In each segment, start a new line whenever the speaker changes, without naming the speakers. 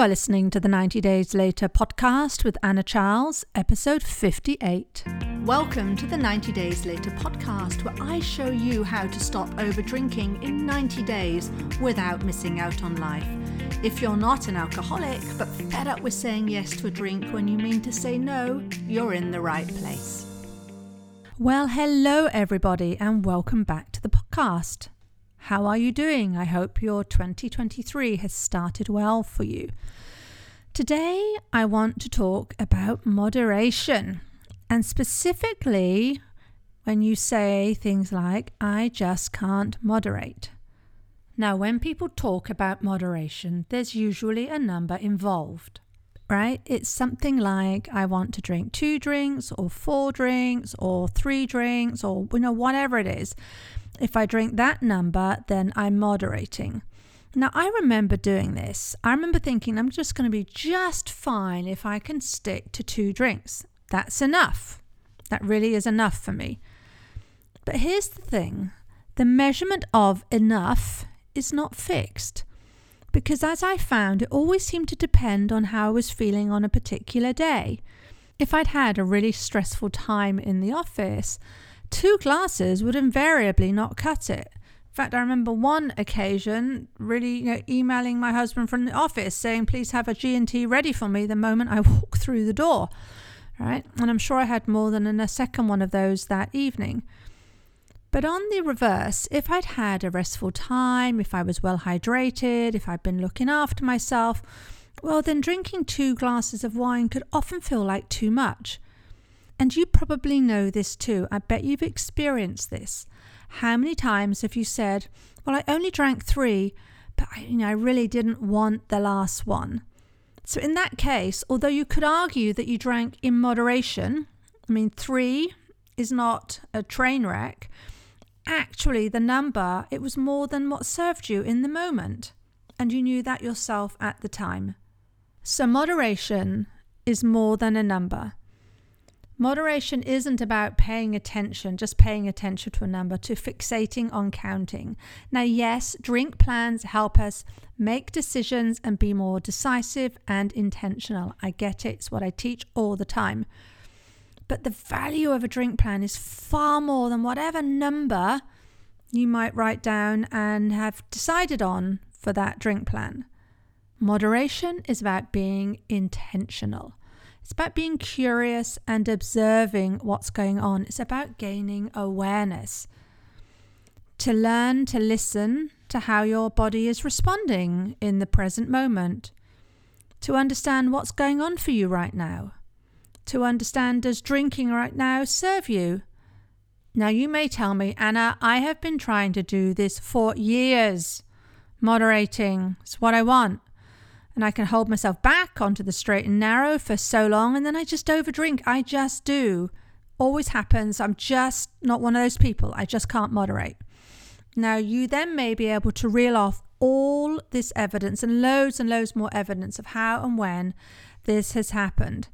You are listening to the 90 Days Later podcast with Anna Charles, episode 58. Welcome to the 90 Days Later podcast, where I show you how to stop over drinking in 90 days without missing out on life. If you're not an alcoholic, but fed up with saying yes to a drink when you mean to say no, you're in the right place. Well, hello, everybody, and welcome back to the podcast. How are you doing? I hope your 2023 has started well for you. Today, I want to talk about moderation, and specifically when you say things like, I just can't moderate. Now, when people talk about moderation, there's usually a number involved, right? It's something like, I want to drink two drinks, or four drinks, or three drinks, or you know, whatever it is. If I drink that number, then I'm moderating. Now, I remember doing this. I remember thinking I'm just going to be just fine if I can stick to two drinks. That's enough. That really is enough for me. But here's the thing the measurement of enough is not fixed. Because as I found, it always seemed to depend on how I was feeling on a particular day. If I'd had a really stressful time in the office, two glasses would invariably not cut it. In fact, I remember one occasion really you know, emailing my husband from the office saying, please have a G&T ready for me the moment I walk through the door. Right? And I'm sure I had more than a second one of those that evening. But on the reverse, if I'd had a restful time, if I was well hydrated, if I'd been looking after myself, well, then drinking two glasses of wine could often feel like too much. And you probably know this too. I bet you've experienced this. How many times have you said, Well, I only drank three, but I, you know, I really didn't want the last one? So, in that case, although you could argue that you drank in moderation, I mean, three is not a train wreck, actually, the number, it was more than what served you in the moment. And you knew that yourself at the time. So, moderation is more than a number. Moderation isn't about paying attention, just paying attention to a number, to fixating on counting. Now, yes, drink plans help us make decisions and be more decisive and intentional. I get it, it's what I teach all the time. But the value of a drink plan is far more than whatever number you might write down and have decided on for that drink plan. Moderation is about being intentional. It's about being curious and observing what's going on. It's about gaining awareness. To learn to listen to how your body is responding in the present moment. To understand what's going on for you right now. To understand does drinking right now serve you? Now, you may tell me, Anna, I have been trying to do this for years. Moderating is what I want and I can hold myself back onto the straight and narrow for so long, and then I just overdrink. I just do. Always happens. I'm just not one of those people. I just can't moderate. Now, you then may be able to reel off all this evidence and loads and loads more evidence of how and when this has happened.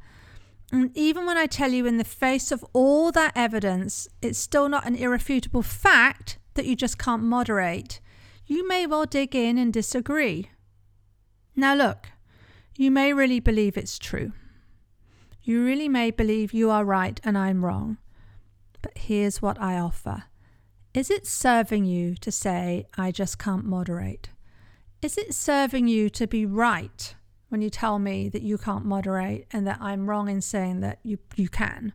And even when I tell you in the face of all that evidence, it's still not an irrefutable fact that you just can't moderate. You may well dig in and disagree. Now, look, you may really believe it's true. You really may believe you are right and I'm wrong. But here's what I offer Is it serving you to say, I just can't moderate? Is it serving you to be right when you tell me that you can't moderate and that I'm wrong in saying that you, you can?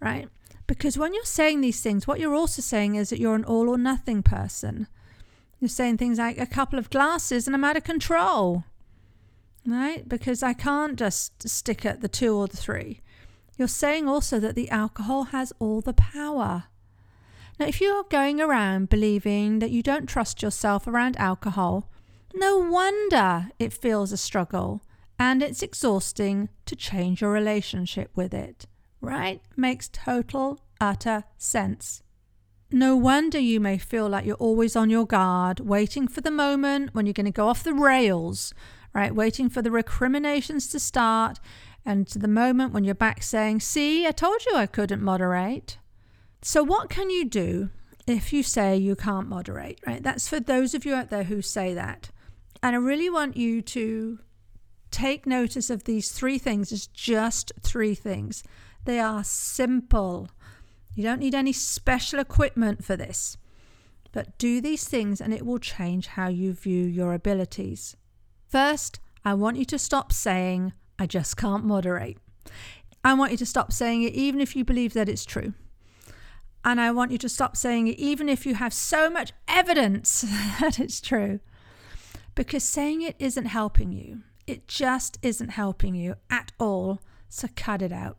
Right? Because when you're saying these things, what you're also saying is that you're an all or nothing person. You're saying things like a couple of glasses and I'm out of control right? Because I can't just stick at the two or the three. You're saying also that the alcohol has all the power. Now, if you're going around believing that you don't trust yourself around alcohol, no wonder it feels a struggle and it's exhausting to change your relationship with it, right? Makes total, utter sense. No wonder you may feel like you're always on your guard, waiting for the moment when you're going to go off the rails right? Waiting for the recriminations to start and to the moment when you're back saying, See, I told you I couldn't moderate. So, what can you do if you say you can't moderate, right? That's for those of you out there who say that. And I really want you to take notice of these three things. It's just three things. They are simple. You don't need any special equipment for this. But do these things and it will change how you view your abilities. First, I want you to stop saying, I just can't moderate. I want you to stop saying it even if you believe that it's true. And I want you to stop saying it even if you have so much evidence that it's true. Because saying it isn't helping you. It just isn't helping you at all. So cut it out.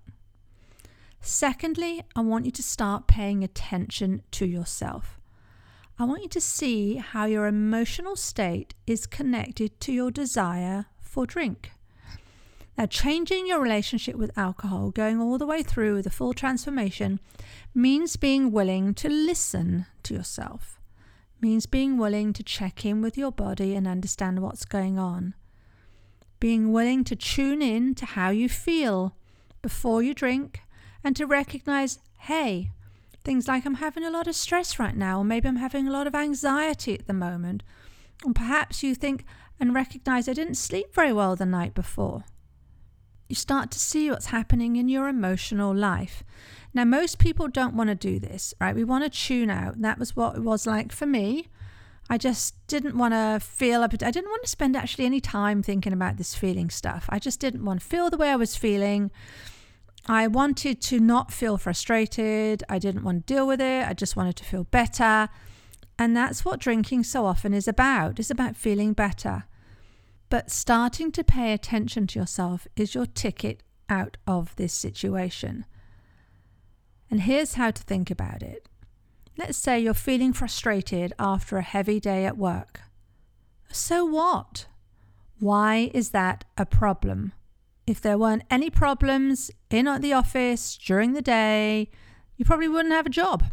Secondly, I want you to start paying attention to yourself. I want you to see how your emotional state is connected to your desire for drink. Now, changing your relationship with alcohol, going all the way through the full transformation, means being willing to listen to yourself, means being willing to check in with your body and understand what's going on, being willing to tune in to how you feel before you drink and to recognize, hey, things like I'm having a lot of stress right now, or maybe I'm having a lot of anxiety at the moment. And perhaps you think and recognize I didn't sleep very well the night before. You start to see what's happening in your emotional life. Now, most people don't want to do this, right? We want to tune out. That was what it was like for me. I just didn't want to feel, I didn't want to spend actually any time thinking about this feeling stuff. I just didn't want to feel the way I was feeling. I wanted to not feel frustrated. I didn't want to deal with it. I just wanted to feel better. And that's what drinking so often is about. It's about feeling better. But starting to pay attention to yourself is your ticket out of this situation. And here's how to think about it. Let's say you're feeling frustrated after a heavy day at work. So what? Why is that a problem? if there weren't any problems in at the office during the day, you probably wouldn't have a job.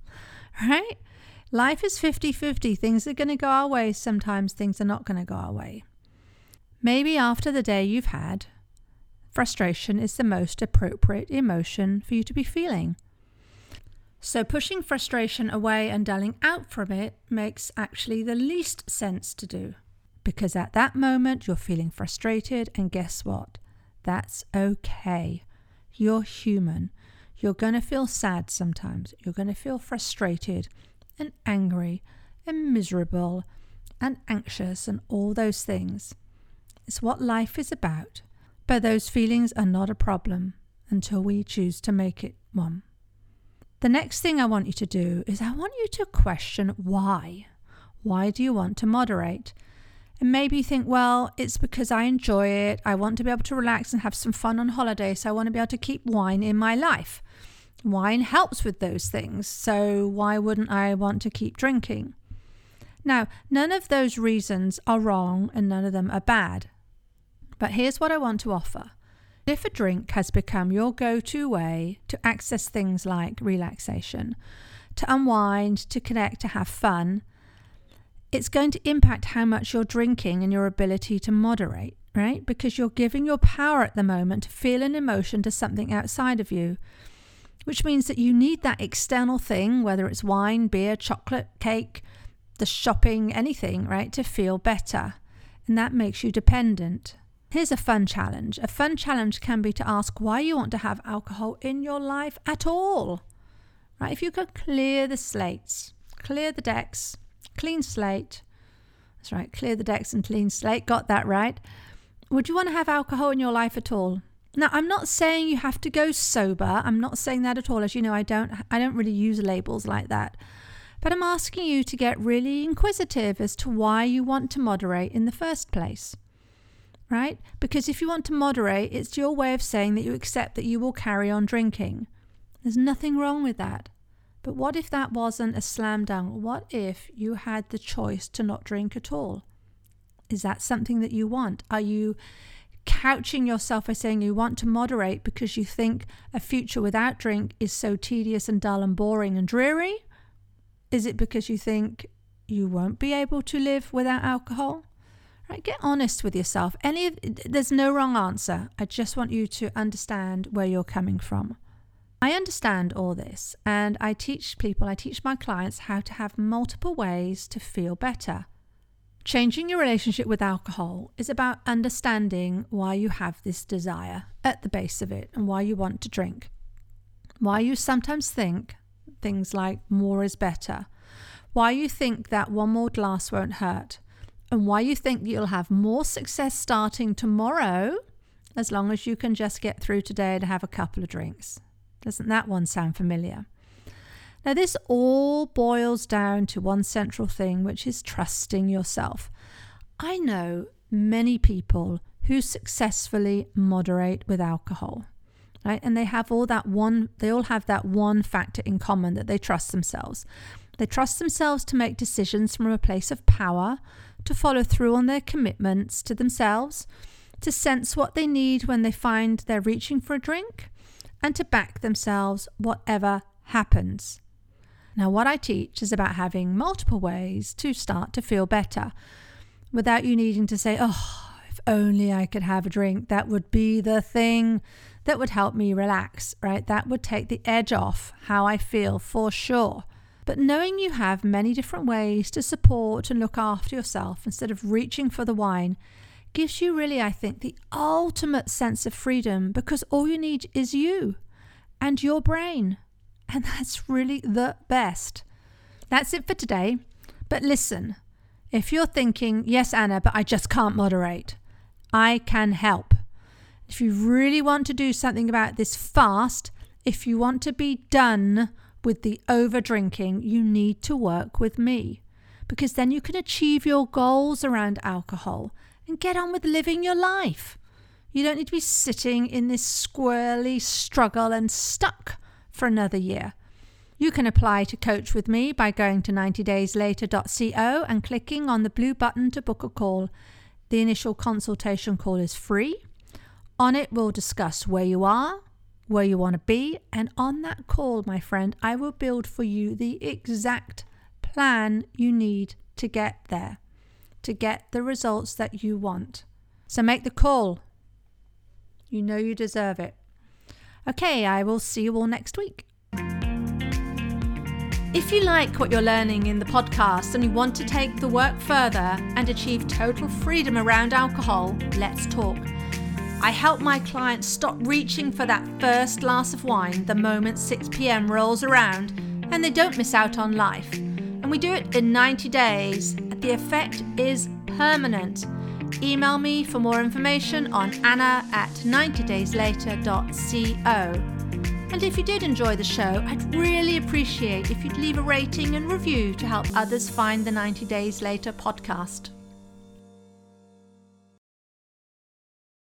right? Life is 50 50. Things are going to go our way. Sometimes things are not going to go our way. Maybe after the day you've had, frustration is the most appropriate emotion for you to be feeling. So, pushing frustration away and dulling out from it makes actually the least sense to do. Because at that moment, you're feeling frustrated, and guess what? That's okay. You're human. You're going to feel sad sometimes. You're going to feel frustrated and angry and miserable and anxious and all those things. It's what life is about. But those feelings are not a problem until we choose to make it one. The next thing I want you to do is I want you to question why. Why do you want to moderate? And maybe you think, well, it's because I enjoy it. I want to be able to relax and have some fun on holiday. So I want to be able to keep wine in my life. Wine helps with those things. So why wouldn't I want to keep drinking? Now, none of those reasons are wrong and none of them are bad. But here's what I want to offer. If a drink has become your go to way to access things like relaxation, to unwind, to connect, to have fun, it's going to impact how much you're drinking and your ability to moderate, right? Because you're giving your power at the moment to feel an emotion to something outside of you, which means that you need that external thing, whether it's wine, beer, chocolate, cake, the shopping, anything, right, to feel better. And that makes you dependent. Here's a fun challenge. A fun challenge can be to ask why you want to have alcohol in your life at all. Right? If you could clear the slates, clear the decks, Clean slate. That's right, clear the decks and clean slate. Got that right. Would you want to have alcohol in your life at all? Now, I'm not saying you have to go sober. I'm not saying that at all. As you know, I don't I don't really use labels like that. But I'm asking you to get really inquisitive as to why you want to moderate in the first place. Right? Because if you want to moderate, it's your way of saying that you accept that you will carry on drinking. There's nothing wrong with that. But what if that wasn't a slam dunk? What if you had the choice to not drink at all? Is that something that you want? Are you couching yourself by saying you want to moderate because you think a future without drink is so tedious and dull and boring and dreary? Is it because you think you won't be able to live without alcohol? Right, get honest with yourself. Any of, there's no wrong answer. I just want you to understand where you're coming from. I understand all this and I teach people, I teach my clients how to have multiple ways to feel better. Changing your relationship with alcohol is about understanding why you have this desire at the base of it and why you want to drink. Why you sometimes think things like more is better. Why you think that one more glass won't hurt. And why you think you'll have more success starting tomorrow as long as you can just get through today to have a couple of drinks. Doesn't that one sound familiar? Now, this all boils down to one central thing, which is trusting yourself. I know many people who successfully moderate with alcohol, right? And they have all that one, they all have that one factor in common that they trust themselves. They trust themselves to make decisions from a place of power, to follow through on their commitments to themselves, to sense what they need when they find they're reaching for a drink, and to back themselves whatever happens. Now, what I teach is about having multiple ways to start to feel better without you needing to say, oh, if only I could have a drink, that would be the thing that would help me relax, right? That would take the edge off how I feel for sure. But knowing you have many different ways to support and look after yourself instead of reaching for the wine gives you really, I think, the ultimate sense of freedom because all you need is you and your brain. And that's really the best. That's it for today. But listen, if you're thinking, yes, Anna, but I just can't moderate, I can help. If you really want to do something about this fast, if you want to be done with the over drinking, you need to work with me because then you can achieve your goals around alcohol and get on with living your life. You don't need to be sitting in this squirrely struggle and stuck for another year. You can apply to coach with me by going to 90dayslater.co and clicking on the blue button to book a call. The initial consultation call is free. On it, we'll discuss where you are, where you want to be, and on that call, my friend, I will build for you the exact plan you need to get there, to get the results that you want. So make the call. You know you deserve it. Okay, I will see you all next week. If you like what you're learning in the podcast and you want to take the work further and achieve total freedom around alcohol, let's talk. I help my clients stop reaching for that first glass of wine the moment 6 pm rolls around and they don't miss out on life. And we do it in 90 days. The effect is permanent. Email me for more information on anna at 90dayslater.co. And if you did enjoy the show, I'd really appreciate if you'd leave a rating and review to help others find the 90 Days Later podcast.